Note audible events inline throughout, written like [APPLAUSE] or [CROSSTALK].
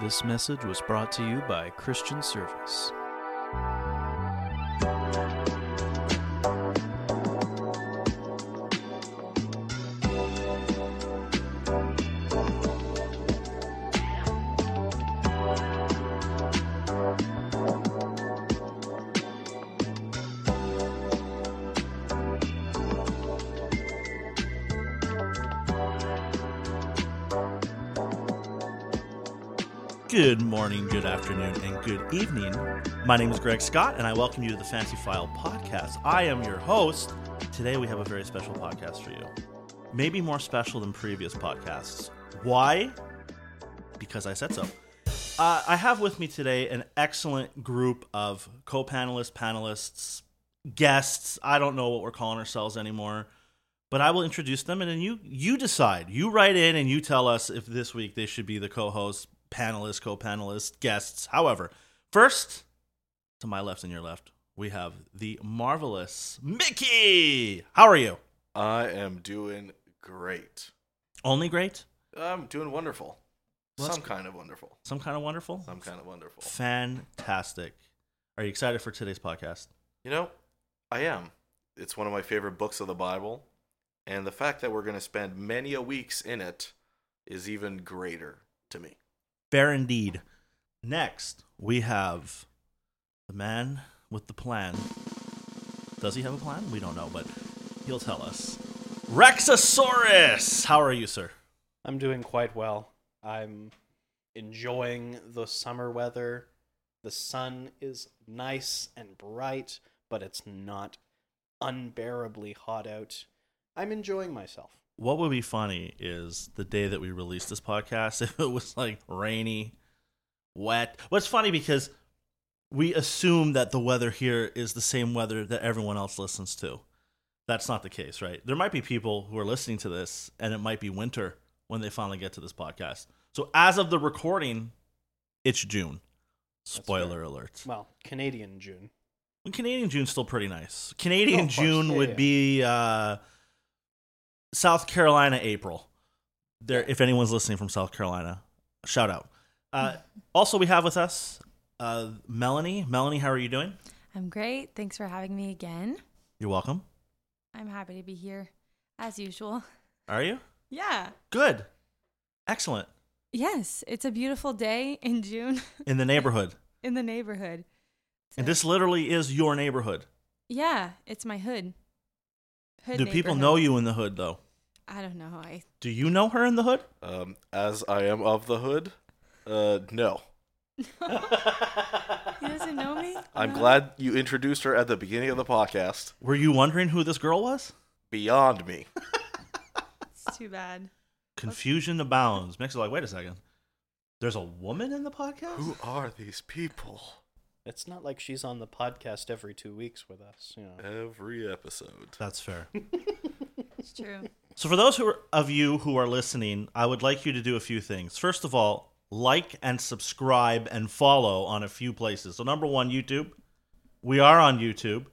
This message was brought to you by Christian Service. Morning, good afternoon, and good evening. My name is Greg Scott, and I welcome you to the Fancy File podcast. I am your host. Today, we have a very special podcast for you. Maybe more special than previous podcasts. Why? Because I said so. Uh, I have with me today an excellent group of co panelists, panelists, guests. I don't know what we're calling ourselves anymore but I will introduce them, and then you you decide. You write in and you tell us if this week they should be the co-host, panelists, co-panelists, guests. However, first to my left and your left, we have the marvelous Mickey. How are you? I am doing great. Only great. I'm doing wonderful. Well, Some kind of wonderful. Some kind of wonderful. Some kind of wonderful. Fantastic. Are you excited for today's podcast? You know, I am. It's one of my favorite books of the Bible, and the fact that we're going to spend many a weeks in it is even greater to me. Fair indeed. Next, we have the man with the plan. Does he have a plan? We don't know, but he'll tell us. Rexosaurus! How are you, sir? I'm doing quite well. I'm enjoying the summer weather. The sun is nice and bright, but it's not unbearably hot out. I'm enjoying myself. What would be funny is the day that we release this podcast [LAUGHS] if it was like rainy, wet. What's funny because we assume that the weather here is the same weather that everyone else listens to. That's not the case, right? There might be people who are listening to this and it might be winter when they finally get to this podcast. So as of the recording, it's June. Spoiler alert. Well, Canadian June. Canadian June's still pretty nice. Canadian Oh. June Yeah, would yeah. be uh, South Carolina April. There, if anyone's listening from South Carolina, shout out. Uh, also, we have with us uh, Melanie. Melanie, how are you doing? I'm great. Thanks for having me again. You're welcome. I'm happy to be here as usual. Are you Yeah. good? Excellent. Yes, it's a beautiful day in June In the neighborhood, [LAUGHS] in the neighborhood. and this literally is your neighborhood. Yeah, it's my hood. Hood Do people know you in the hood though? I don't know. I Do you know her in the hood? Um, as I am of the hood, uh, no. [LAUGHS] [LAUGHS] he doesn't know me. I'm No? glad you introduced her at the beginning of the podcast. Were you wondering who this girl was? Beyond me. It's too bad. Confusion abounds. Mick's like, wait a second. There's a woman in the podcast. Who are these people? It's not like she's on the podcast every two weeks with us. You know. Every episode. That's fair. [LAUGHS] It's true. So, for those who are, of you who are listening, I would like you to do a few things. First of all, like and subscribe and follow on a few places. So, number one, YouTube. We are on YouTube.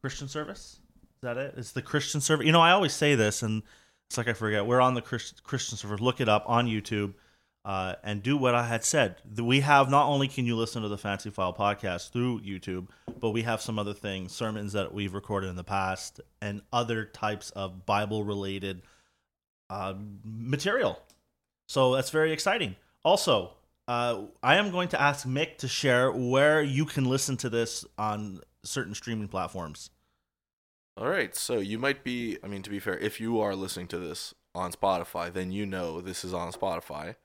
Christian Service. Is that it? It's the Christian Service. You know, I always say this, and it's like I forget. We're on the Christ- Christian Service. Look it up on YouTube. Uh, and do what I had said. We have not only can you listen to the Fancy File podcast through YouTube, but we have some other things, sermons that we've recorded in the past, and other types of Bible related uh, material. So that's very exciting. Also, uh, I am going to ask Mick to share where you can listen to this on certain streaming platforms. All right, so you might be, I mean, to be fair, if you are listening to this on Spotify, then you know this is on Spotify.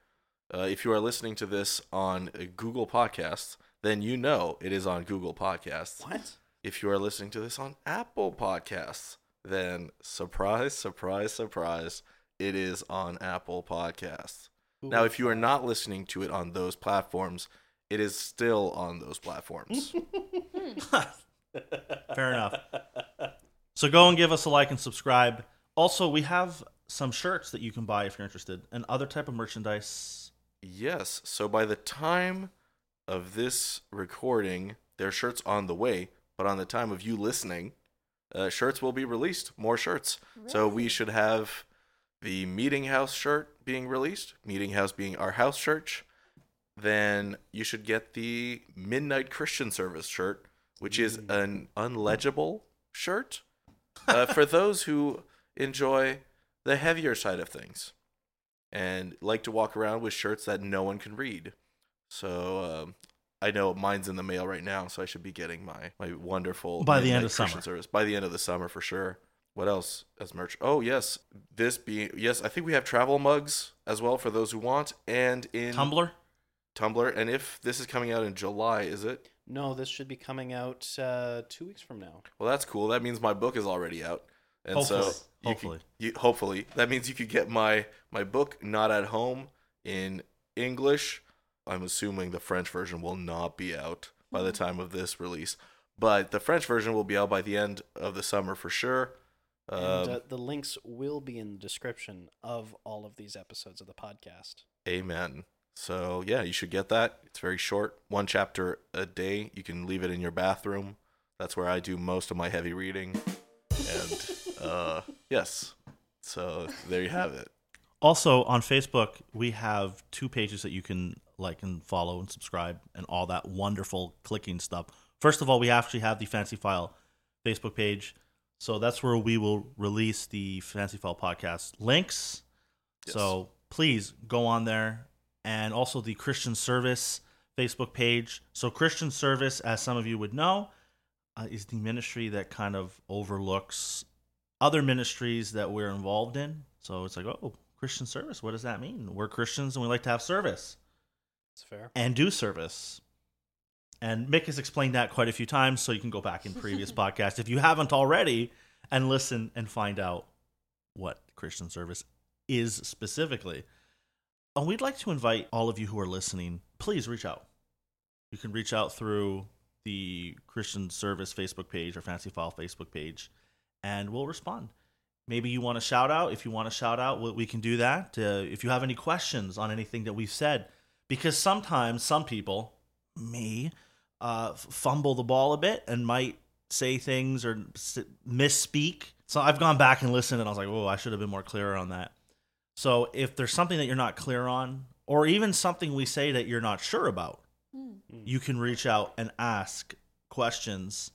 Uh, if you are listening to this on uh, Google Podcasts, then you know it is on Google Podcasts. What? If you are listening to this on Apple Podcasts, then surprise, surprise, surprise, it is on Apple Podcasts. Who Now, if you are not listening to it on those platforms, it is still on those platforms. [LAUGHS] Fair enough. So go and give us a like and subscribe. Also, we have some shirts that you can buy if you're interested, and other type of merchandise. Yes. So by the time of this recording, their shirts on the way. But on the time of you listening, uh, shirts will be released. More shirts. So we should have the Meeting House shirt being released. Meeting House being our house church. then you should get the Midnight Christian Service shirt, which is an unlegible shirt uh, for those who enjoy the heavier side of things and like to walk around with shirts that no one can read. So um, I know mine's in the mail right now, so I should be getting my my wonderful By the end of Christian summer. service by the end of the summer for sure. What else as merch? Oh yes, this being yes, I think we have travel mugs as well for those who want, and in tumbler. Tumbler. And if this is coming out in July, is it? No, this should be coming out uh, two weeks from now. Well, that's cool. That means my book is already out, and so Hopefully. you Hopefully. could, you, hopefully that means you could get my my book not at home in English. I'm assuming the French version will not be out by the time of this release, but the French version will be out by the end of the summer for sure. and Um, uh, the links will be in the description of all of these episodes of the podcast. Amen. So yeah, you should get that. It's very short, one chapter a day. You can leave it in your bathroom. That's where I do most of my heavy reading. And uh, yes, so there you have it. Also on Facebook, we have two pages that you can like and follow and subscribe and all that wonderful clicking stuff. First of all, we actually have the Fancy File Facebook page. So that's where we will release the Fancy File podcast links. Yes. So please go on there and also the Christian Service Facebook page. So Christian Service, as some of you would know, uh, is the ministry that kind of overlooks other ministries that we're involved in. So it's like, oh, Christian service. What does that mean? We're Christians and we like to have service It's fair. and do service. And Mick has explained that quite a few times, so you can go back in previous [LAUGHS] podcasts if you haven't already and listen and find out what Christian service is specifically. And we'd like to invite all of you who are listening, please reach out. You can reach out through the Christian Service Facebook page or Fancy File Facebook page, and we'll respond. Maybe you want to shout out. If you want to shout out, we- can do that. Uh, if you have any questions on anything that we've said, because sometimes some people, me, uh, fumble the ball a bit and might say things or misspeak. So I've gone back and listened, and I was like, "Oh, I should have been more clear on that." So if there's something that you're not clear on, or even something we say that you're not sure about, you can reach out and ask questions,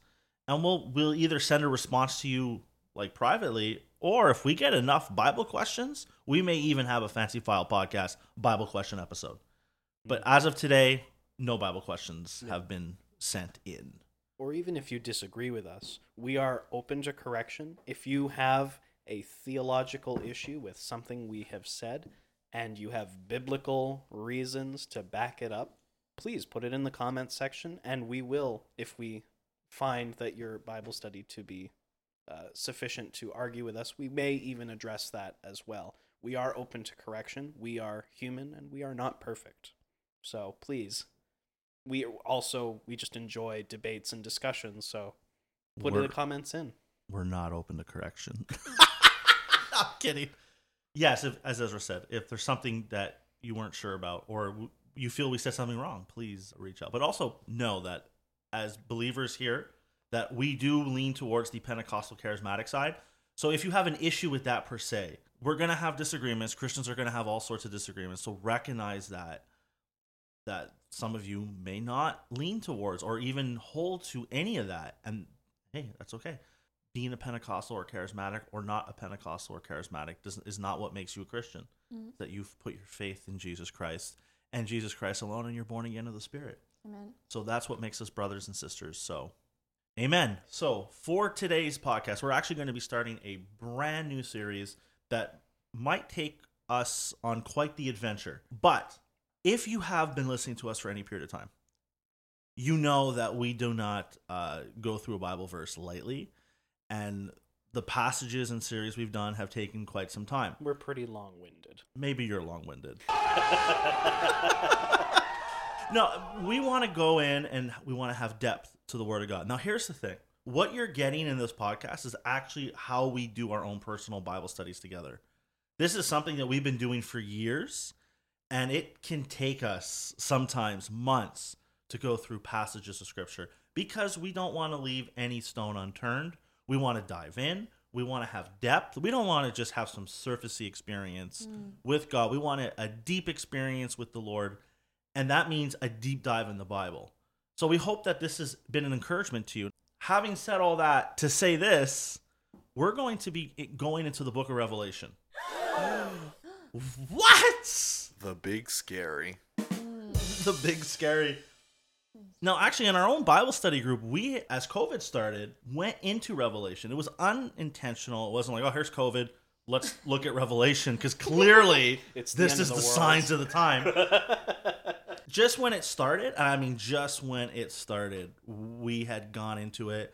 and we'll we'll either send a response to you like privately, or if we get enough Bible questions, we may even have a fancy file podcast Bible question episode. But mm. as of today, no Bible questions have been sent in. or even if you disagree with us, we are open to correction. If you have a theological issue with something we have said and you have biblical reasons to back it up, please put it in the comments section and we will, if we find that your Bible study to be uh, sufficient to argue with us, we may even address that as well. We are open to correction. We are human and we are not perfect. So please we also we just enjoy debates and discussions so put We're- the comments in we're not open to correction. [LAUGHS] [LAUGHS] I'm kidding. Yes, if, as Ezra said, if there's something that you weren't sure about or you feel we said something wrong, please reach out. But also know that as believers here, that we do lean towards the Pentecostal charismatic side. So if you have an issue with that per se, we're going to have disagreements. Christians are going to have all sorts of disagreements. So recognize that that some of you may not lean towards or even hold to any of that. And hey, that's okay. Being a Pentecostal or charismatic or not a Pentecostal or charismatic doesn't is not what makes you a Christian. Mm. That you've put your faith in Jesus Christ and Jesus Christ alone and you're born again of the Spirit. Amen. So that's what makes us brothers and sisters. So, amen. So, for today's podcast, we're actually going to be starting a brand new series that might take us on quite the adventure. But if you have been listening to us for any period of time, you know that we do not uh, go through a Bible verse lightly. And the passages and series we've done have taken quite some time. we're pretty long-winded Maybe you're long winded. [LAUGHS] no, we want to go in and we want to have depth to the Word of God. Now, here's the thing what you're getting in this podcast is actually how we do our own personal Bible studies together. This is something that we've been doing for years, and it can take us sometimes months to go through passages of Scripture because we don't want to leave any stone unturned. We want to dive in. We want to have depth. We don't want to just have some surfacey experience mm. with God. We want a, a deep experience with the Lord And that means a deep dive in the Bible. So we hope that this has been an encouragement to you. Having said all that, to say this, we're going to be going into the book of Revelation. [GASPS] what? The big scary. [LAUGHS] the big scary. Now, actually, in our own Bible study group, we, as COVID started, went into Revelation. It was unintentional. It wasn't like, oh, here's COVID. Let's look at Revelation because clearly [LAUGHS] It's this end is the, the signs of the time. [LAUGHS] just when it started, and I mean, just when it started, we had gone into it,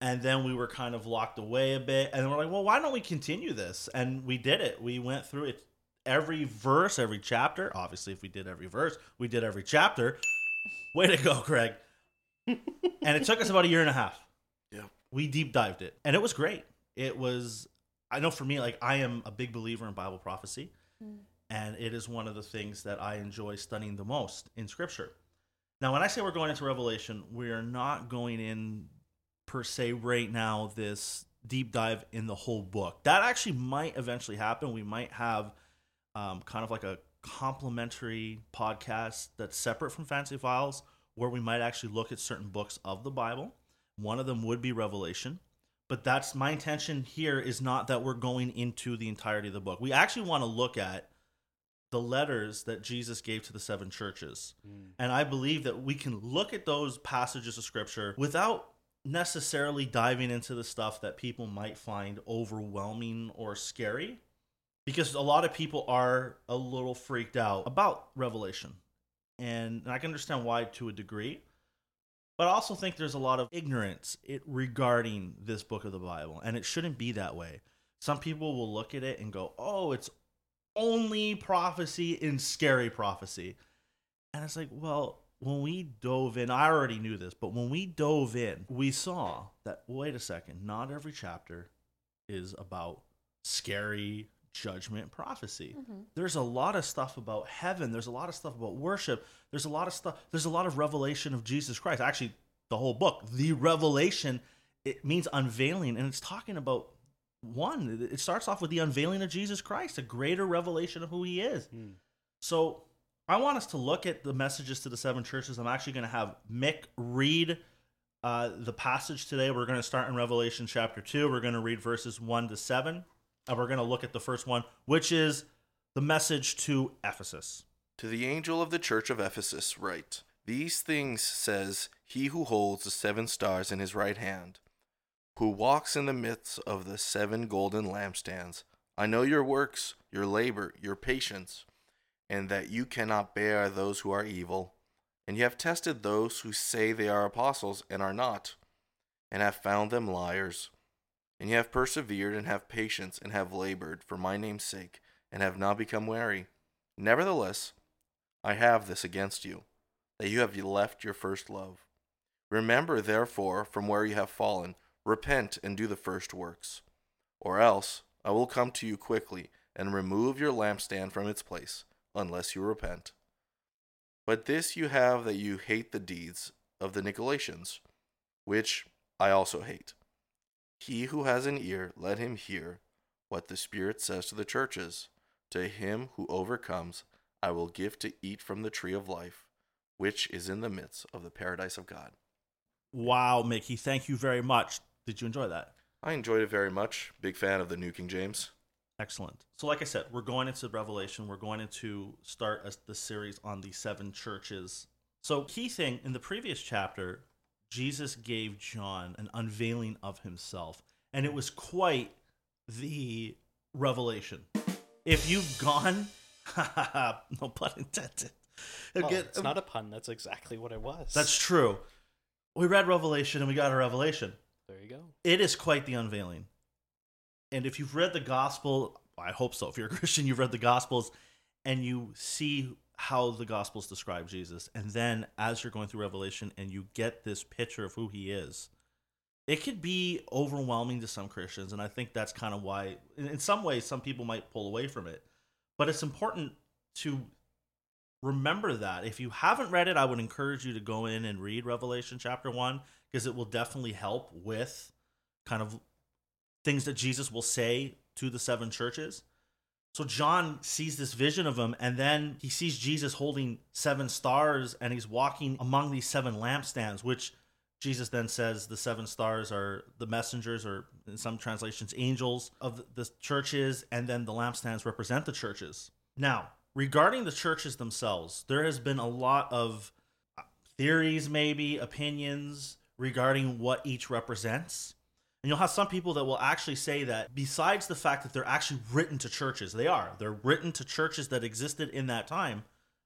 and then we were kind of locked away a bit, and we're like, well, why don't we continue this? And we did it. We went through it every verse, every chapter. Obviously, if we did every verse, we did every chapter. Way to go, Greg. and it took us about a year and a half. Yep. We deep dived it, and it was great. It was, I know for me, like, I am a big believer in Bible prophecy, mm. And it is one of the things that I enjoy studying the most in Scripture. Now, when I say we're going into Revelation, we are not going in per se right now this deep dive in the whole book. That actually might eventually happen. We might have um, kind of like a complementary podcast that's separate from Fancy Files, where we might actually look at certain books of the Bible. One of them would be Revelation. But that's my intention here is not that we're going into the entirety of the book. We actually want to look at the letters that Jesus gave to the seven churches. Mm. And I believe that we can look at those passages of scripture without necessarily diving into the stuff that people might find overwhelming or scary because a lot of people are a little freaked out about revelation. And i can understand why to a degree but i also think there's a lot of ignorance it, regarding this book of the bible and it shouldn't be that way. Some people will look at it and go oh it's only prophecy and scary prophecy and it's like well when we dove in i already knew this but when we dove in we saw that wait a second not every chapter is about scary judgment prophecy. Mm-hmm. There's a lot of stuff about heaven. There's a lot of stuff about worship. There's a lot of stuff. There's a lot of revelation of Jesus Christ. Actually, the whole book, the revelation, it means unveiling, and it's talking about one. It starts off with the unveiling of Jesus Christ, a greater revelation of who He is. So I want us to look at the messages to the seven churches. I'm actually going to have Mick read uh, the passage today. We're going to start in Revelation chapter 2. We're going to read verses 1 to 7. And we're going to look at the first one, which is the message to Ephesus. To the angel of the church of Ephesus, write These things says he who holds the seven stars in his right hand, who walks in the midst of the seven golden lampstands. I know your works, your labor, your patience, and that you cannot bear those who are evil. And you have tested those who say they are apostles and are not, and have found them liars. And you have persevered and have patience and have labored for my name's sake, and have not become weary. Nevertheless, I have this against you, that you have left your first love. Remember, therefore, from where you have fallen, repent and do the first works. Or else I will come to you quickly and remove your lampstand from its place, unless you repent. But this you have that you hate the deeds of the Nicolaitans, which I also hate. He who has an ear, let him hear what the Spirit says to the churches. To him who overcomes, I will give to eat from the tree of life, which is in the midst of the paradise of God. Wow, Mickey, thank you very much. Did you enjoy that? I enjoyed it very much. Big fan of the New King James. Excellent. So, like I said, we're going into Revelation. We're going to start a, the series on the seven churches. So, key thing in the previous chapter, Jesus gave John an unveiling of himself, and it was quite the revelation. If you've gone, [LAUGHS] no pun intended. Oh, Again, it's not a pun. That's exactly what it was. that's true. We read Revelation and we got a revelation there you go. it is quite the unveiling. And if you've read the gospel, I hope so. If you're a [LAUGHS] Christian, you've read the gospels and you see how the gospels describe Jesus. And then as you're going through Revelation and you get this picture of who he is, it could be overwhelming to some Christians. And I think that's kind of why, in some ways, some people might pull away from it. But it's important to remember that. If you haven't read it, I would encourage you to go in and read Revelation chapter 1 because it will definitely help with kind of things that Jesus will say to the seven churches. So John sees this vision of him, and then he sees Jesus holding seven stars, and he's walking among these seven lampstands, which Jesus then says the seven stars are the messengers, or in some translations, angels of the churches, and then the lampstands represent the churches. Now, regarding the churches themselves, there has been a lot of uh, theories, maybe opinions regarding what each represents. And you'll have some people that will actually say that besides the fact that they're actually written to churches, they are. They're written to churches that existed in that time,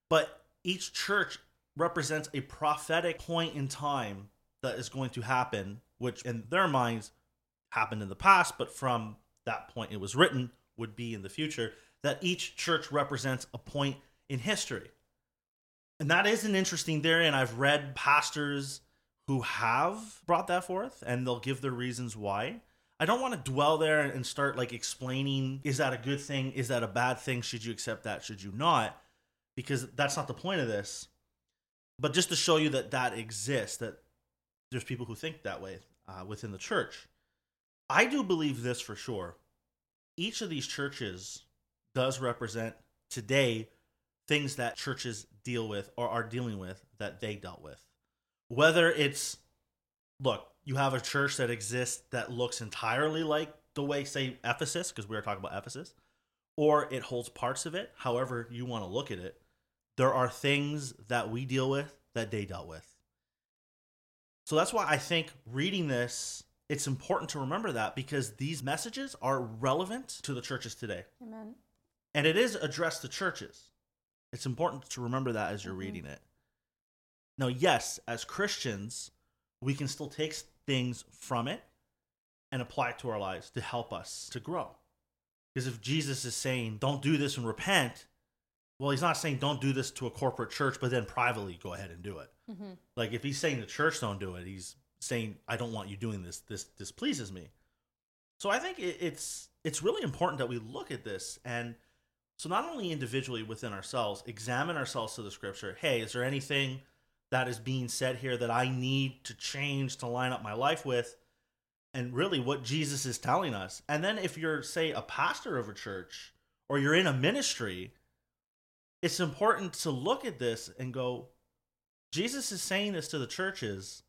but each church represents a prophetic point in time that is going to happen, which in their minds happened in the past, but from that point it was written would be in the future, that each church represents a point in history. And that is an interesting theory, and I've read pastors who have brought that forth and they'll give their reasons why. I don't want to dwell there and start like explaining is that a good thing? Is that a bad thing? Should you accept that? Should you not? Because that's not the point of this. But just to show you that that exists, that there's people who think that way uh, within the church. I do believe this for sure. Each of these churches does represent today things that churches deal with or are dealing with that they dealt with whether it's look, you have a church that exists that looks entirely like the way, say, Ephesus, because we were talking about Ephesus, or it holds parts of it, however you want to look at it, there are things that we deal with that they dealt with. So that's why I think reading this, it's important to remember that because these messages are relevant to the churches today. Amen. And it is addressed to churches. It's important to remember that as you're Mhm. reading it. Now, yes, as Christians, we can still take things from it and apply it to our lives to help us to grow. Because if Jesus is saying, don't do this and repent, well, he's not saying don't do this to a corporate church, but then privately go ahead and do it. Mm-hmm. Like if he's saying the church don't do it, he's saying I don't want you doing this. This displeases me. So I think it, it's it's really important that we look at this and so not only individually within ourselves, examine ourselves to the scripture. Hey, is there anything that is being said here that I need to change to line up my life with? And really what Jesus is telling us. And then if you're say a pastor of a church or you're in a ministry, it's important to look at this and go, Jesus is saying this to the churches.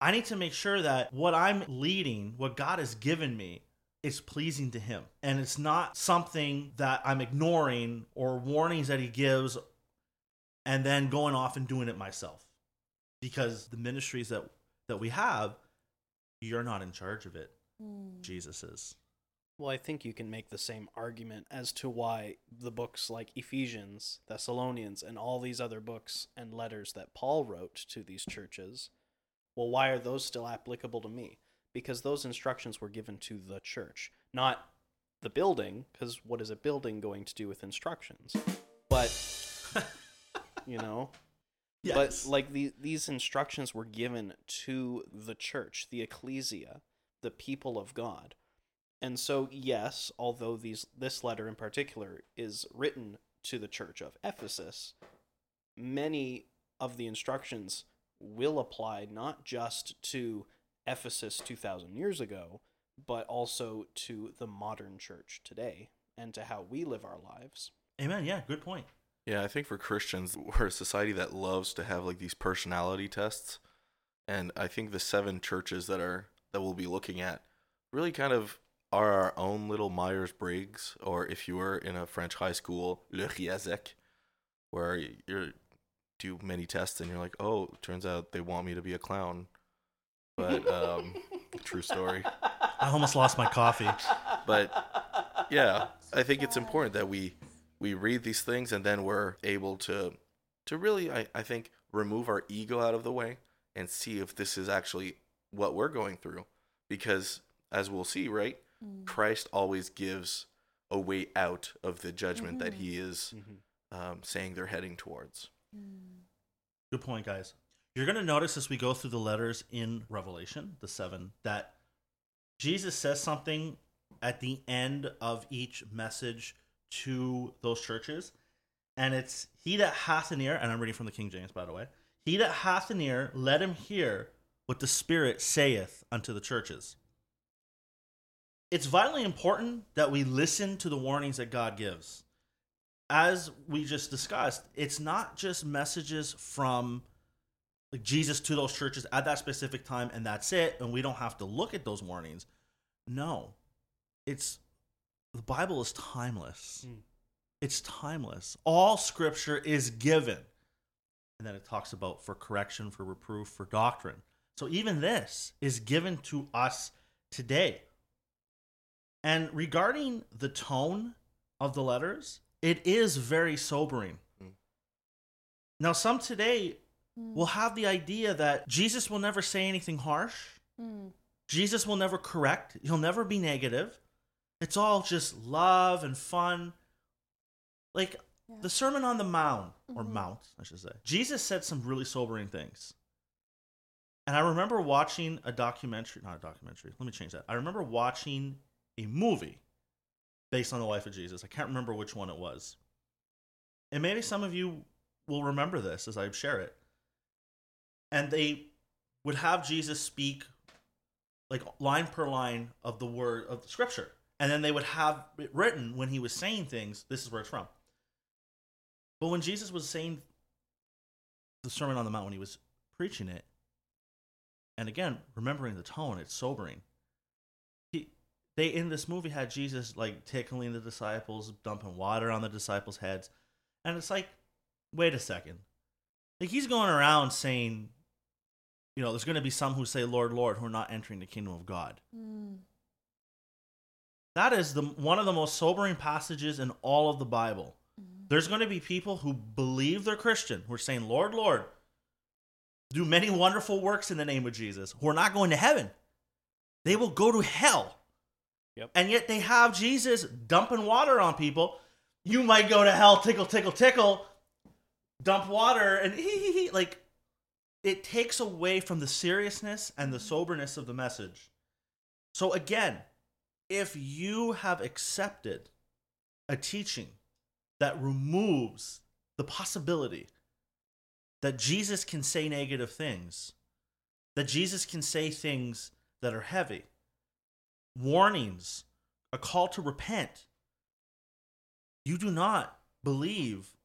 I need to make sure that what I'm leading, what God has given me, is pleasing to Him. And it's not something that I'm ignoring or warnings that He gives and then going off and doing it myself. Because the ministries that, that we have, you're not in charge of it. Mm. Jesus is. Well, I think you can make the same argument as to why the books like Ephesians, Thessalonians, and all these other books and letters that Paul wrote to these churches, well, why are those still applicable to me? Because those instructions were given to the church, not the building, because what is a building going to do with instructions? But, [LAUGHS] you know, Yes. but like the, these instructions were given to the church, the ecclesia, the people of God. And so yes, although these this letter in particular is written to the church of Ephesus, many of the instructions will apply not just to Ephesus 2000 years ago, but also to the modern church today and to how we live our lives. Amen. Yeah, good point. Yeah, I think for Christians, we're a society that loves to have like these personality tests, and I think the seven churches that are that we'll be looking at really kind of are our own little Myers Briggs, or if you were in a French high school, le RIASEC, where you do many tests and you're like, oh, turns out they want me to be a clown. But um, true story. I almost lost my coffee. But yeah, I think it's important that we we read these things and then we're able to to really I, I think remove our ego out of the way and see if this is actually what we're going through. Because as we'll see, right, Mm. Christ always gives a way out of the judgment that Mhm. he is Mhm. um, saying they're heading towards. Mm. Good point, guys. You're going to notice as we go through the letters in Revelation, the seven, that Jesus says something at the end of each message to those churches. And it's, He that hath an ear, and I'm reading from the King James, by the way, He that hath an ear, let him hear what the Spirit saith unto the churches. it's vitally important that we listen to the warnings that God gives. As we just discussed, it's not just messages from like Jesus to those churches at that specific time and that's it and we don't have to look at those warnings. No. It's the Bible is timeless. Mm. It's timeless. All scripture is given. And then it talks about for correction, for reproof, for doctrine. So even this is given to us today. And regarding the tone of the letters, it is very sobering. Mm. Now, some today Mm. will have the idea that Jesus will never say anything harsh. Mm. Jesus will never correct. He'll never be negative. It's all just love and fun. Like Yeah. the Sermon on the Mount, or Mhm. Mount, I should say. Jesus said some really sobering things. And I remember watching a documentary, not a documentary, let me change that. I remember watching a movie based on the life of Jesus. I can't remember which one it was. And maybe some of you will remember this as I share it. And they would have Jesus speak like line per line of the word of the scripture. And then they would have it written when he was saying things, this is where it's from. But when Jesus was saying the Sermon on the Mount, when he was preaching it, and again, remembering the tone, it's sobering. He, they in this movie had Jesus like tickling the disciples, dumping water on the disciples' heads, and it's like, wait a second, like he's going around saying, you know, there's going to be some who say, "Lord, Lord," who are not entering the kingdom of God. Mm. That is the one of the most sobering passages in all of the Bible. Mm. There's going to be people who believe they're Christian, who are saying, Lord, Lord, do many wonderful works in the name of Jesus, who are not going to heaven. They will go to hell. Yep. And yet they have Jesus dumping water on people. You might go to hell, tickle, tickle, tickle, dump water, and [LAUGHS] hee hee hee. Like, it takes away from the seriousness and the soberness of the message. So, again, if you have accepted a teaching that removes the possibility that Jesus can say negative things, that Jesus can say things that are heavy, warnings, a call to repent, you do not believe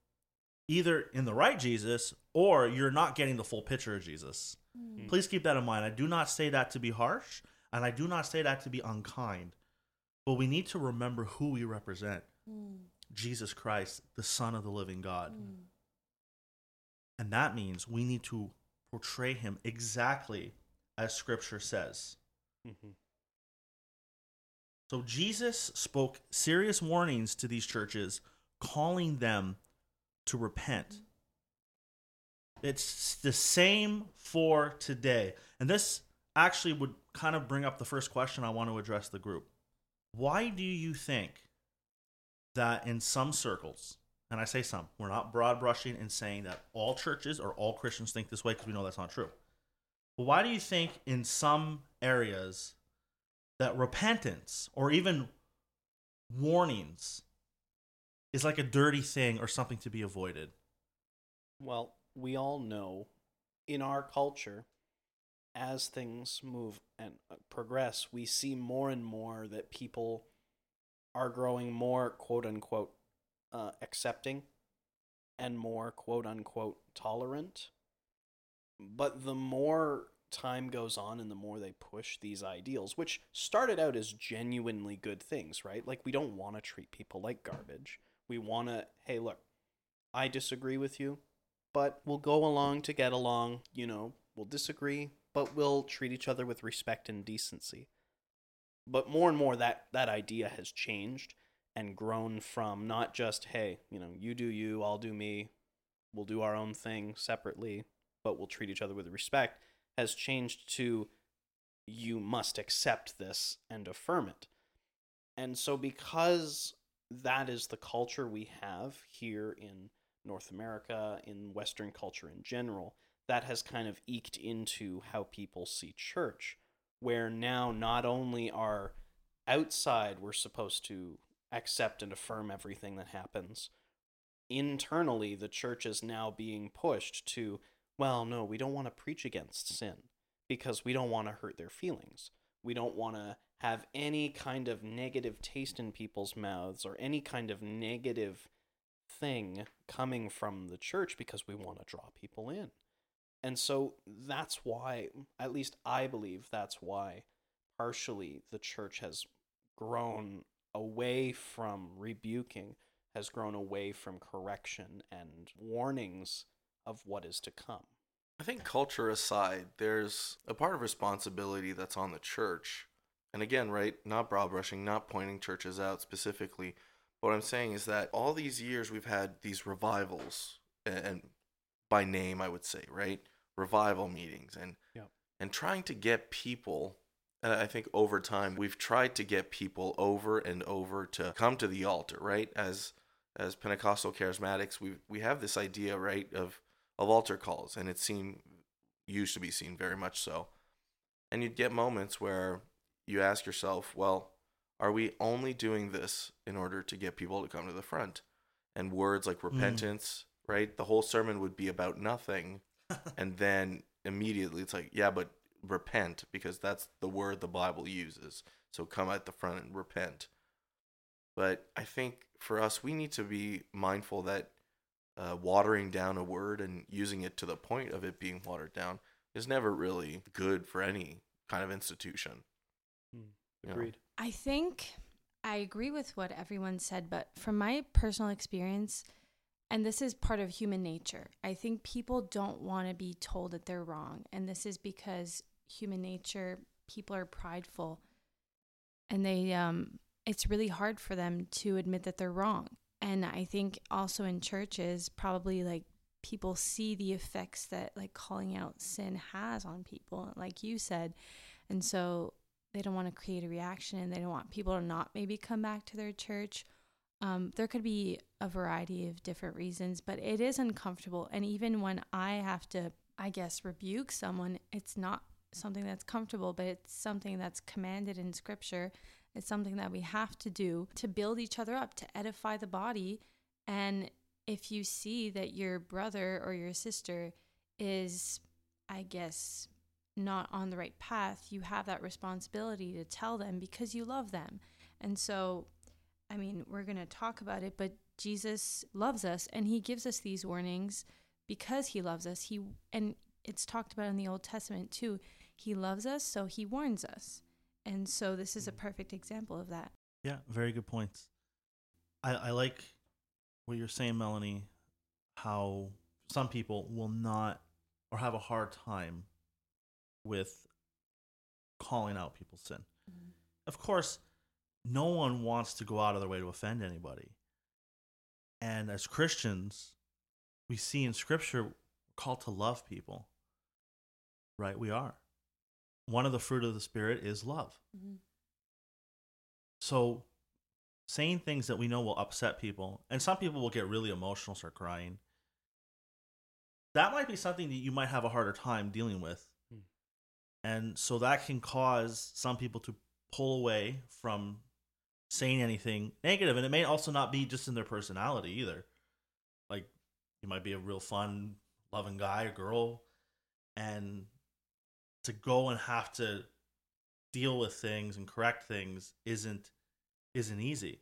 either in the right Jesus or you're not getting the full picture of Jesus. Mm. Please keep that in mind. I do not say that to be harsh, and I do not say that to be unkind. But we need to remember who we represent Mm. Jesus Christ, the Son of the living God. Mm. And that means we need to portray him exactly as Scripture says. Mhm. So Jesus spoke serious warnings to these churches, calling them to repent. It's the same for today. And this actually would kind of bring up the first question I want to address the group. Why do you think that in some circles, and I say some, we're not broad brushing and saying that all churches or all Christians think this way because we know that's not true. But why do you think in some areas that repentance or even warnings is like a dirty thing or something to be avoided? Well, we all know in our culture, as things move and uh, progress, we see more and more that people are growing more quote unquote uh, accepting and more quote unquote tolerant. But the more time goes on and the more they push these ideals, which started out as genuinely good things, right? Like, we don't want to treat people like garbage. We want to, hey, look, I disagree with you, but we'll go along to get along. You know, we'll disagree, but we'll treat each other with respect and decency. But more and more, that that idea has changed and grown from not just hey, you know, you do you, I'll do me, we'll do our own thing separately, but we'll treat each other with respect. Has changed to you must accept this and affirm it. And so, because that is the culture we have here in North America, in Western culture in general, that has kind of eked into how people see church, where now not only are outside we're supposed to accept and affirm everything that happens, internally the church is now being pushed to, well, no, we don't want to preach against sin because we don't want to hurt their feelings. We don't want to have any kind of negative taste in people's mouths or any kind of negative thing coming from the church because we want to draw people in. And so that's why, at least I believe that's why, partially the church has grown away from rebuking, has grown away from correction and warnings of what is to come. I think culture aside, there's a part of responsibility that's on the church. And again, right, not brow brushing, not pointing churches out specifically. But what I'm saying is that all these years we've had these revivals, and by name, I would say, right? Revival meetings and Yep. and trying to get people. And I think over time we've tried to get people over and over to come to the altar, right? As as Pentecostal charismatics, we we have this idea, right, of of altar calls, and it seemed used to be seen very much so. And you'd get moments where you ask yourself, well, are we only doing this in order to get people to come to the front? And words like hmm. repentance, right? The whole sermon would be about nothing. [LAUGHS] and then immediately it's like, yeah, but repent because that's the word the Bible uses. So come at the front and repent. But I think for us, we need to be mindful that uh, watering down a word and using it to the point of it being watered down is never really good for any kind of institution. You know? Agreed. I think I agree with what everyone said, but from my personal experience, and this is part of human nature, I think people don't want to be told that they're wrong. And this is because human nature, people are prideful and they, um, it's really hard for them to admit that they're wrong. And I think also in churches, probably like people see the effects that like calling out sin has on people, like you said. And so they don't want to create a reaction and they don't want people to not maybe come back to their church. Um, there could be a variety of different reasons, but it is uncomfortable. And even when I have to, I guess, rebuke someone, it's not something that's comfortable, but it's something that's commanded in scripture. It's something that we have to do to build each other up, to edify the body. And if you see that your brother or your sister is, I guess, not on the right path, you have that responsibility to tell them because you love them. And so, I mean, we're going to talk about it, but Jesus loves us and he gives us these warnings because he loves us. He and it's talked about in the Old Testament too. He loves us, so he warns us. And so this is a mm-hmm. perfect example of that. Yeah, very good points. I, I like what you're saying, Melanie, how some people will not or have a hard time with calling out people's sin. Mm-hmm. Of course, no one wants to go out of their way to offend anybody. And as Christians, we see in scripture called to love people. Right? We are. One of the fruit of the spirit is love. So saying things that we know will upset people, and some people will get really emotional, start crying. That might be something that you might have a harder time dealing with. Hmm. And so that can cause some people to pull away from saying anything negative. And it may also not be just in their personality either. Like you might be a real fun, loving guy or girl, and to go and have to deal with things and correct things isn't isn't easy.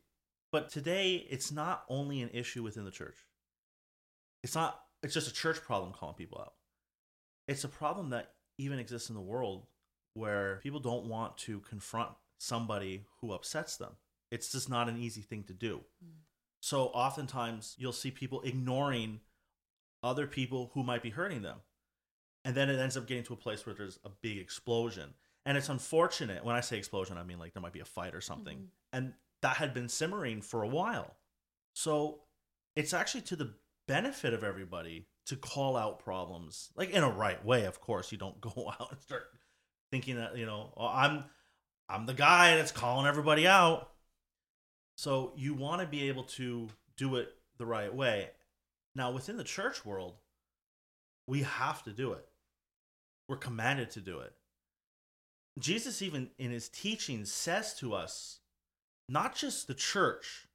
But today it's not only an issue within the church. It's not it's just a church problem calling people out. It's a problem that even exists in the world where people don't want to confront somebody who upsets them. It's just not an easy thing to do. Mm. So oftentimes you'll see people ignoring other people who might be hurting them. And then it ends up getting to a place where there's a big explosion. And it's unfortunate. When I say explosion, I mean like there might be a fight or something. Mhm. And that had been simmering for a while. So it's actually to the benefit of everybody to call out problems, like in a right way, of course. You don't [LAUGHS] go out and start thinking that, you know, oh, I'm I'm the guy that's calling everybody out. So you want to be able to do it the right way. Now, within the church world, we have to do it. We're commanded to do it. Jesus, even in his teaching, says to us, not just the church,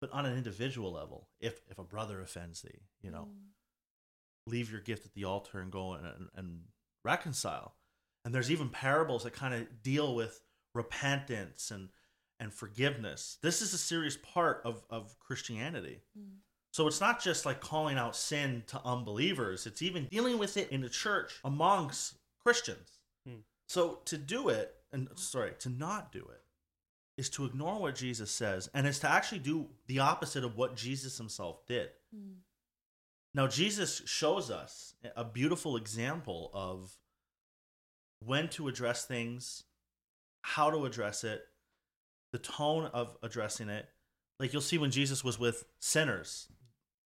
but on an individual level, if, if a brother offends thee, you know, leave your gift at the altar and go and, and, and reconcile. And there's even parables that kind of deal with repentance and and forgiveness. This is a serious part of of Christianity. Mm. So it's not just like calling out sin to unbelievers, it's even dealing with it in the church amongst Christians. Hmm. So to do it, and sorry, to not do it, is to ignore what Jesus says and is to actually do the opposite of what Jesus himself did. Mm. Now, Jesus shows us a beautiful example of when to address things, how to address it, the tone of addressing it. Like you'll see when Jesus was with sinners.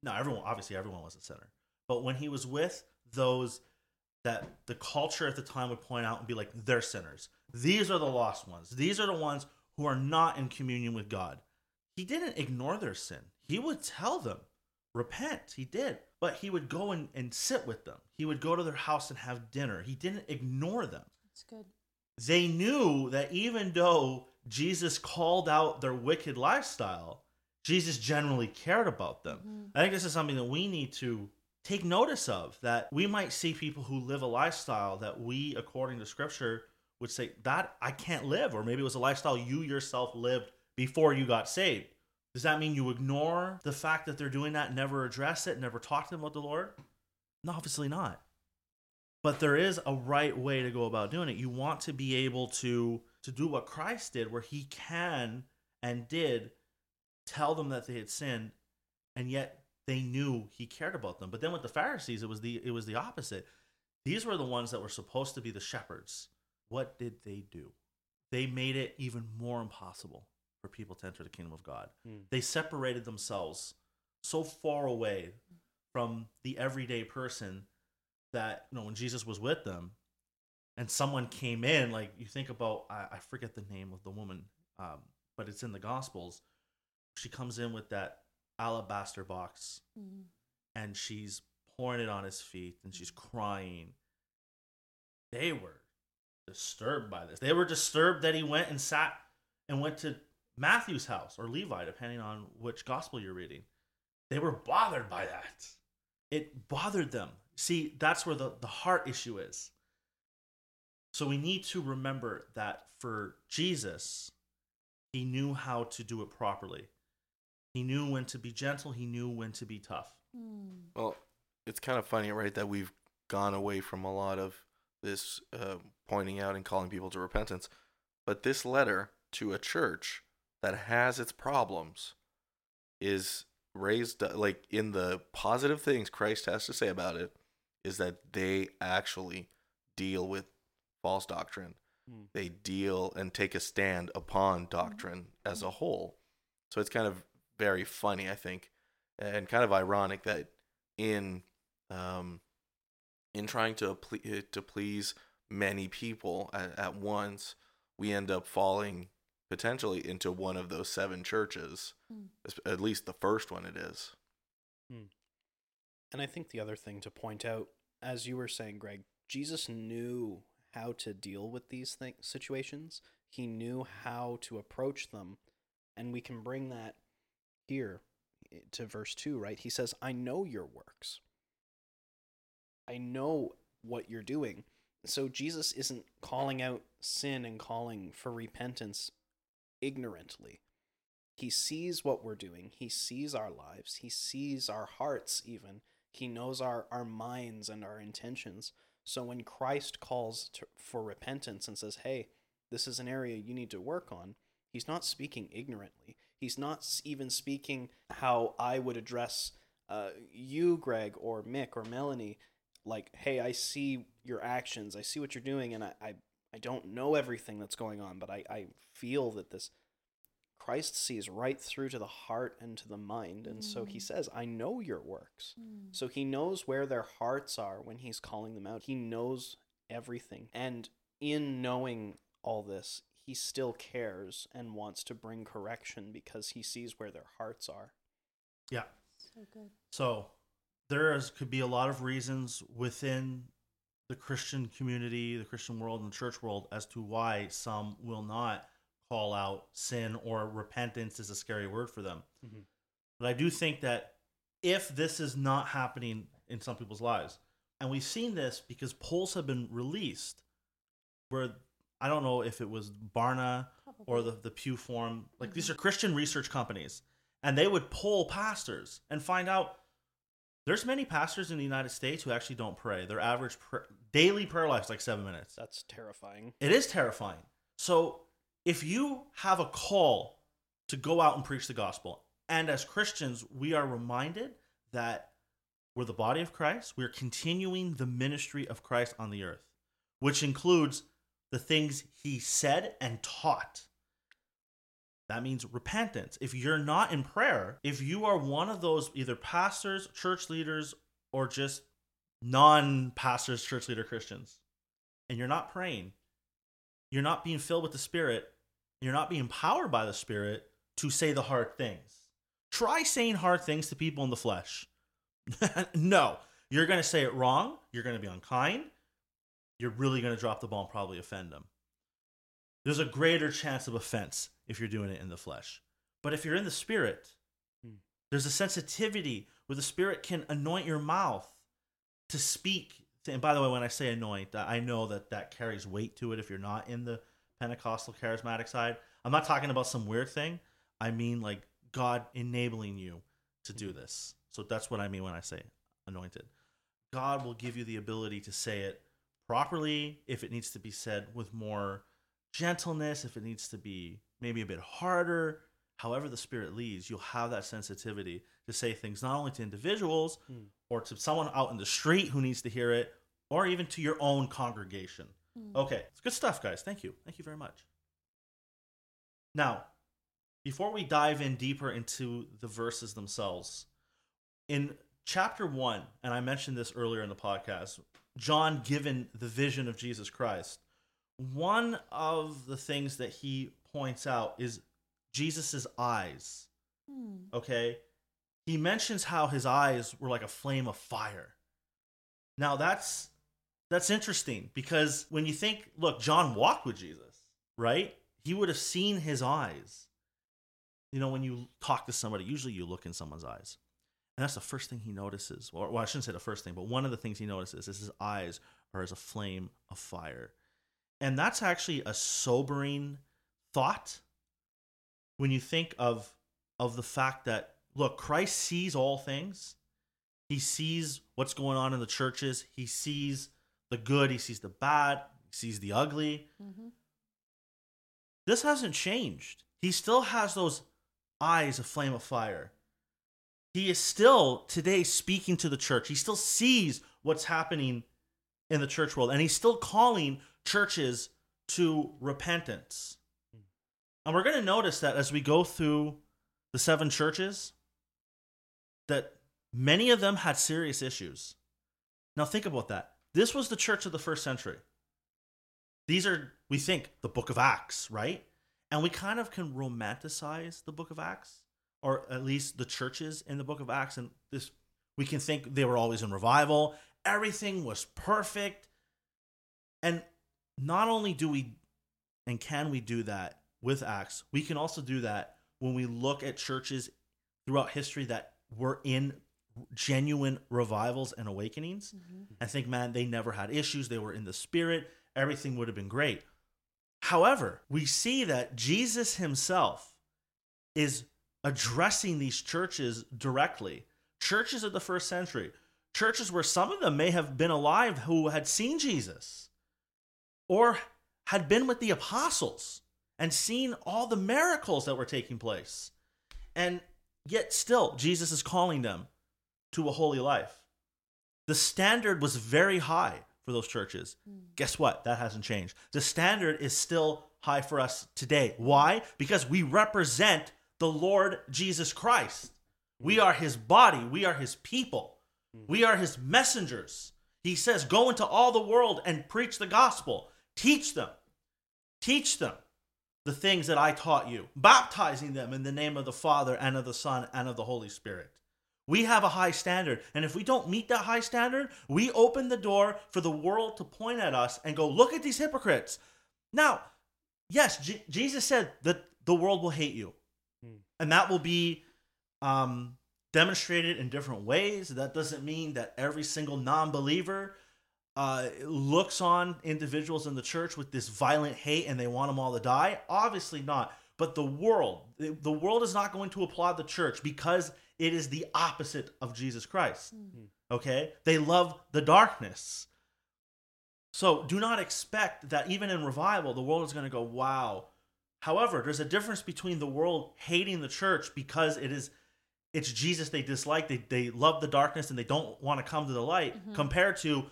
Now, everyone, obviously, everyone was a sinner. But when he was with those that the culture at the time would point out and be like, they're sinners. These are the lost ones. These are the ones who are not in communion with God. He didn't ignore their sin. He would tell them, repent. He did. But he would go and, and sit with them. He would go to their house and have dinner. He didn't ignore them. That's good. They knew that even though Jesus called out their wicked lifestyle, Jesus generally cared about them. Mhm. I think this is something that we need to take notice of that we might see people who live a lifestyle that we, according to scripture, would say that I can't live, or maybe it was a lifestyle you yourself lived before you got saved. Does that mean you ignore the fact that they're doing that, never address it, never talk to them about the Lord? No, obviously not. But there is a right way to go about doing it. You want to be able to to do what Christ did, where he can and did tell them that they had sinned, and yet they knew he cared about them. But then with the Pharisees, it was the it was the opposite. These were the ones that were supposed to be the shepherds. What did they do? They made it even more impossible for people to enter the kingdom of God. Hmm. They separated themselves so far away from the everyday person that you know when Jesus was with them and someone came in like you think about I, I forget the name of the woman um, but it's in the gospels she comes in with that alabaster box. Mm. and she's pouring it on his feet and she's crying. They were disturbed by this. They were disturbed that he went and sat and went to matthew's house or levi depending on which gospel you're reading. They were bothered by that. It bothered them. See that's where the, the heart issue is. So we need to remember that for jesus he knew how to do it properly he knew when to be gentle he knew when to be tough Mm. Well, it's kind of funny, right, that we've gone away from a lot of this uh, pointing out and calling people to repentance. But this letter to a church that has its problems is raised, like, in the positive things Christ has to say about it, is that they actually deal with false doctrine. Hmm. They deal and take a stand upon doctrine as a whole. So it's kind of very funny, I think, and kind of ironic that in um, in trying to ple- to please many people at, at once, we end up falling potentially into one of those seven churches. Mm. At least the first one it is. And I think the other thing to point out, as you were saying, Greg, Jesus knew how to deal with these thing- situations. He knew how to approach them. And we can bring that here eh, to verse 2, right? He says, I know your works. I know what you're doing. So Jesus isn't calling out sin and calling for repentance ignorantly. He sees what we're doing. He sees our lives. He sees our hearts, even. He knows our, our minds and our intentions. So when Christ calls to, for repentance and says, hey, this is an area you need to work on, he's not speaking ignorantly. He's not even speaking how I would address uh, you, Greg, or Mick, or Melanie. Like, hey, I see your actions. I see what you're doing, and I, I, I don't know everything that's going on, but I, I feel that this Christ sees right through to the heart and to the mind. And so he Mm. says, I know your works. Mm. So he knows where their hearts are when he's calling them out. He knows everything. And in knowing all this, he still cares and wants to bring correction because he sees where their hearts are. yeah So good. So there is, could be a lot of reasons within the Christian community, the Christian world, and the church world as to why some will not call out sin or repentance is a scary word for them. Mhm. But I do think that if this is not happening in some people's lives, and we've seen this because polls have been released where I don't know if it was Barna or the, the Pew Forum. Like these mm-hmm. are Christian research companies. And they would poll pastors and find out there's many pastors in the United States who actually don't pray. Their average pr- daily prayer life is like seven minutes. That's terrifying. It is terrifying. So if you have a call to go out and preach the gospel, and as Christians, we are reminded that we're the body of Christ, we're continuing the ministry of Christ on the earth, which includes the things he said and taught. That means repentance. If you're not in prayer, if you are one of those either pastors, church leaders, or just non pastors, church leader Christians, and you're not praying, you're not being filled with the Spirit, you're not being empowered by the Spirit to say the hard things. Try saying hard things to people in the flesh. [LAUGHS] no, you're going to say it wrong, you're going to be unkind, you're really going to drop the ball and probably offend them. There's a greater chance of offense if you're doing it in the flesh. But if you're in the spirit, Hmm. there's a sensitivity where the spirit can anoint your mouth to speak. To, and by the way, when I say anoint, I know that that carries weight to it if you're not in the Pentecostal charismatic side. I'm not talking about some weird thing. I mean like God enabling you to do this. So that's what I mean when I say anointed. God will give you the ability to say it properly if it needs to be said with more gentleness, if it needs to be maybe a bit harder. However, the Spirit leads, you'll have that sensitivity to say things not only to individuals Hmm. or to someone out in the street who needs to hear it, or even to your own congregation. Okay, it's good stuff, guys. Thank you. Thank you very much. Now, before we dive in deeper into the verses themselves, in chapter one, and I mentioned this earlier in the podcast, John given the vision of Jesus Christ, one of the things that he points out is Jesus's eyes. Hmm. Okay? He mentions how his eyes were like a flame of fire. Now that's that's interesting because when you think, look, John walked with Jesus, right? He would have seen his eyes. You know, when you talk to somebody, usually you look in someone's eyes. And that's the first thing he notices. Or, well, I shouldn't say the first thing, but one of the things he notices is his eyes are as a flame of fire. And that's actually a sobering thought when you think of of the fact that look, Christ sees all things. He sees what's going on in the churches. He sees the good, he sees the bad, he sees the ugly. Mm-hmm. This hasn't changed. He still has those eyes of flame of fire. He is still today speaking to the church. He still sees what's happening in the church world, and he's still calling churches to repentance. And we're going to notice that as we go through the seven churches, that many of them had serious issues. Now, think about that. This was the church of the first century. These are, we think, the book of Acts, right? And we kind of can romanticize the book of Acts, or at least the churches in the book of Acts. And this, we can think they were always in revival, everything was perfect. And not only do we and can we do that with Acts, we can also do that when we look at churches throughout history that were in genuine revivals and awakenings mm-hmm. and think, man, they never had issues. They were in the spirit. Everything would have been great. However, we see that Jesus himself is addressing these churches directly. Churches of the first century, churches where some of them may have been alive who had seen Jesus or had been with the apostles and seen all the miracles that were taking place. And yet, still, Jesus is calling them to a holy life. The standard was very high for those churches. Hmm. Guess what? That hasn't changed. The standard is still high for us today. Why? Because we represent the Lord Jesus Christ. We are his body, we are his people, we are his messengers. He says, Go into all the world and preach the gospel, teach them, teach them the things that I taught you, baptizing them in the name of the Father and of the Son and of the Holy Spirit. We have a high standard. And if we don't meet that high standard, we open the door for the world to point at us and go, look at these hypocrites. Now, yes, J- Jesus said that the world will hate you. And that will be um, demonstrated in different ways. That doesn't mean that every single non believer uh, looks on individuals in the church with this violent hate and they want them all to die? Obviously not. But the world, the the world is not going to applaud the church because it is the opposite of Jesus Christ. Okay? They love the darkness. So do not expect that even in revival, the world is going to go, wow. However, there's a difference between the world hating the church because it is it's Jesus they dislike, they, they love the darkness and they don't want to come to the light, mm-hmm. compared to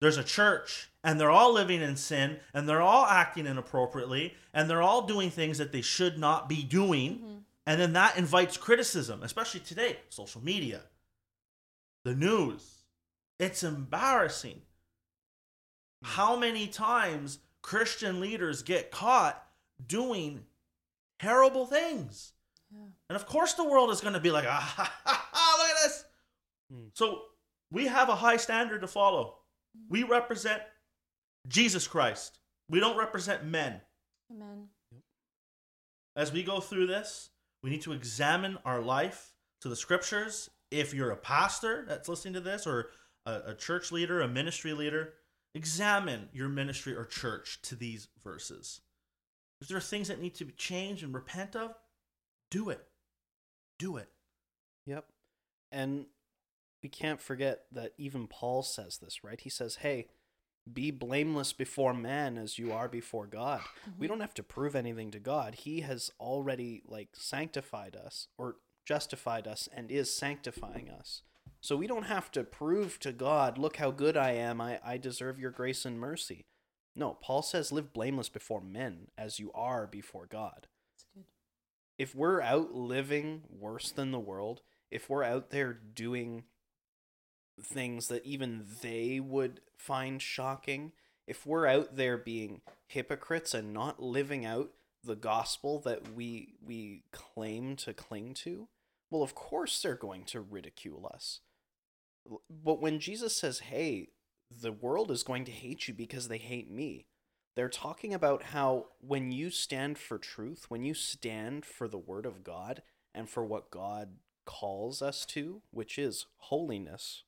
there's a church and they're all living in sin and they're all acting inappropriately and they're all doing things that they should not be doing. Mm-hmm. And then that invites criticism, especially today, social media, the news. It's embarrassing. Hmm. How many times Christian leaders get caught doing terrible things? Yeah. And of course, the world is going to be like, [LAUGHS] ah, ha, ha, ha, look at this. Hmm. So we have a high standard to follow. We represent Jesus Christ. We don't represent men. Amen. As we go through this, we need to examine our life to the scriptures. If you're a pastor that's listening to this, or a, a church leader, a ministry leader, examine your ministry or church to these verses. If there are things that need to be changed and repent of, do it. Do it. Yep. And we can't forget that even Paul says this, right? He says, "Hey, be blameless before man as you are before God." We mm-hmm. don't have to prove anything to God. He has already like sanctified us or justified us and is sanctifying us. So we don't have to prove to God, "Look how good I am. I I deserve your grace and mercy." No, Paul says, "Live blameless before men as you are before God." Good. if we're out living worse than the world, if we're out there doing things that even they would find shocking, if we're out there being hypocrites and not living out the gospel that we we claim to cling to, well of course they're going to ridicule us. But when Jesus says, "Hey, the world is going to hate you because they hate me." They're talking about how when you stand for truth, when you stand for the word of God and for what God calls us to, which is holiness,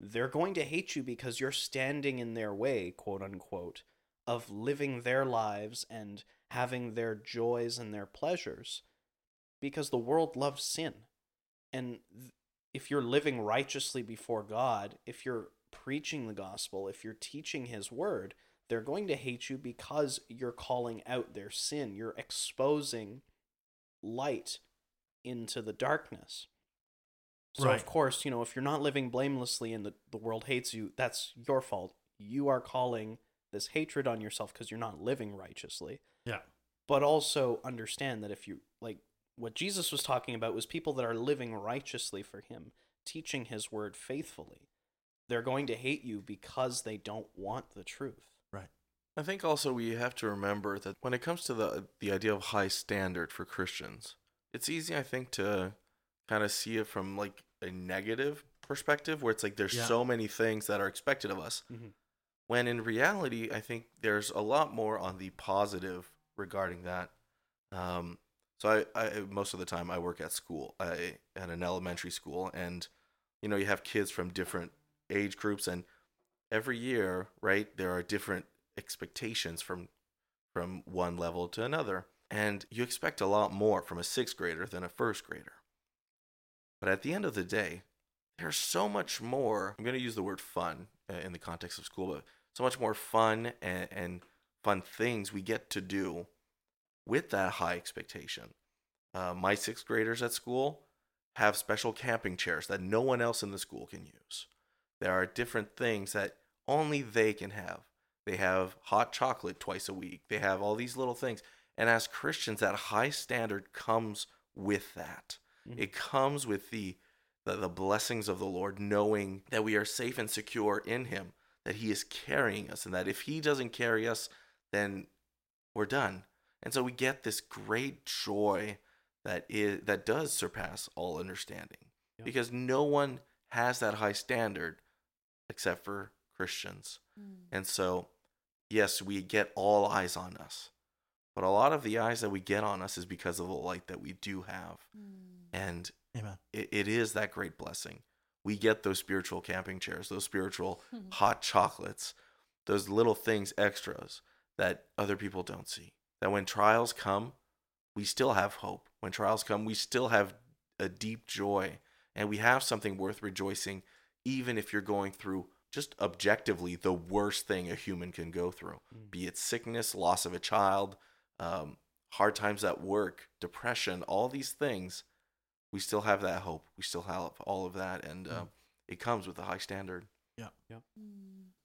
they're going to hate you because you're standing in their way, quote unquote, of living their lives and having their joys and their pleasures because the world loves sin. And if you're living righteously before God, if you're preaching the gospel, if you're teaching his word, they're going to hate you because you're calling out their sin. You're exposing light into the darkness. So, Right. of course, you know, if you're not living blamelessly and the, the world hates you, that's your fault. You are calling this hatred on yourself because you're not living righteously. Yeah. But also understand that if you, like, what Jesus was talking about was people that are living righteously for him, teaching his word faithfully. They're going to hate you because they don't want the truth. Right. I think also we have to remember that when it comes to the the idea of high standard for Christians, it's easy I think to kind of see it from like a negative perspective where it's like there's Yeah. so many things that are expected of us. Mhm. When in reality, I think there's a lot more on the positive regarding that. Um, so I, I most of the time I work at school, I at an elementary school, and you know you have kids from different age groups, and every year, right, there are different expectations from from one level to another, and you expect a lot more from a sixth grader than a first grader. But at the end of the day, there's so much more. I'm going to use the word fun uh, in the context of school, but so much more fun and, and fun things we get to do with that high expectation. Uh, my sixth graders at school have special camping chairs that no one else in the school can use. There are different things that only they can have. They have hot chocolate twice a week. They have all these little things. And as Christians, that high standard comes with that. Mhm. It comes with the, the the blessings of the Lord, knowing that we are safe and secure in Him, that He is carrying us, and that if He doesn't carry us, then we're done. And so we get this great joy that is that does surpass all understanding, Yeah. because no one has that high standard except for Christians. Mm. And so, yes, we get all eyes on us. But a lot of the eyes that we get on us is because of the light that we do have. Mm. And Amen. it, it is that great blessing. we get those spiritual camping chairs, those spiritual [LAUGHS] hot chocolates, those little things extras that other people don't see. That when trials come, we still have hope. When trials come, we still have a deep joy and we have something worth rejoicing, even if you're going through just objectively the worst thing a human can go through be it sickness, loss of a child, um, hard times at work, depression, all these things. We still have that hope. We still have all of that, and uh, it comes with a high standard. Yeah. Yep.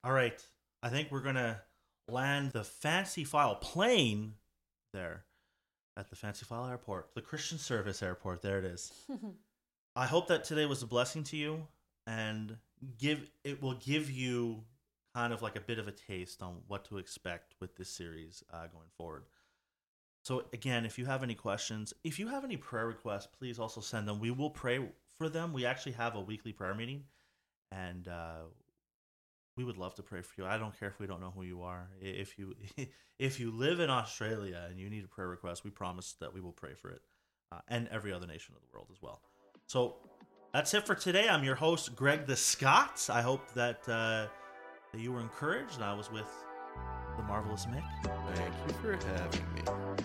All right. I think we're going to land the Fancy File plane there at the Fancy File Airport, the Christian Service Airport. There it is. [LAUGHS] I hope that today was a blessing to you and give it will give you kind of like a bit of a taste on what to expect with this series uh, going forward. So again, if you have any questions, if you have any prayer requests, please also send them. We will pray for them. We actually have a weekly prayer meeting, and uh, we would love to pray for you. I don't care if we don't know who you are. If you [LAUGHS] if you live in Australia and you need a prayer request, we promise that we will pray for it, uh, and every other nation of the world as well. So that's it for today. I'm your host, Greg the Scots. I hope that uh, that you were encouraged, and I was with the marvelous Mick, Thank you for having me.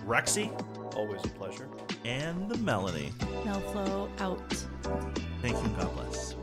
Rexy, Always a pleasure. and the Melanie. Melflow out. Thank you. and God bless.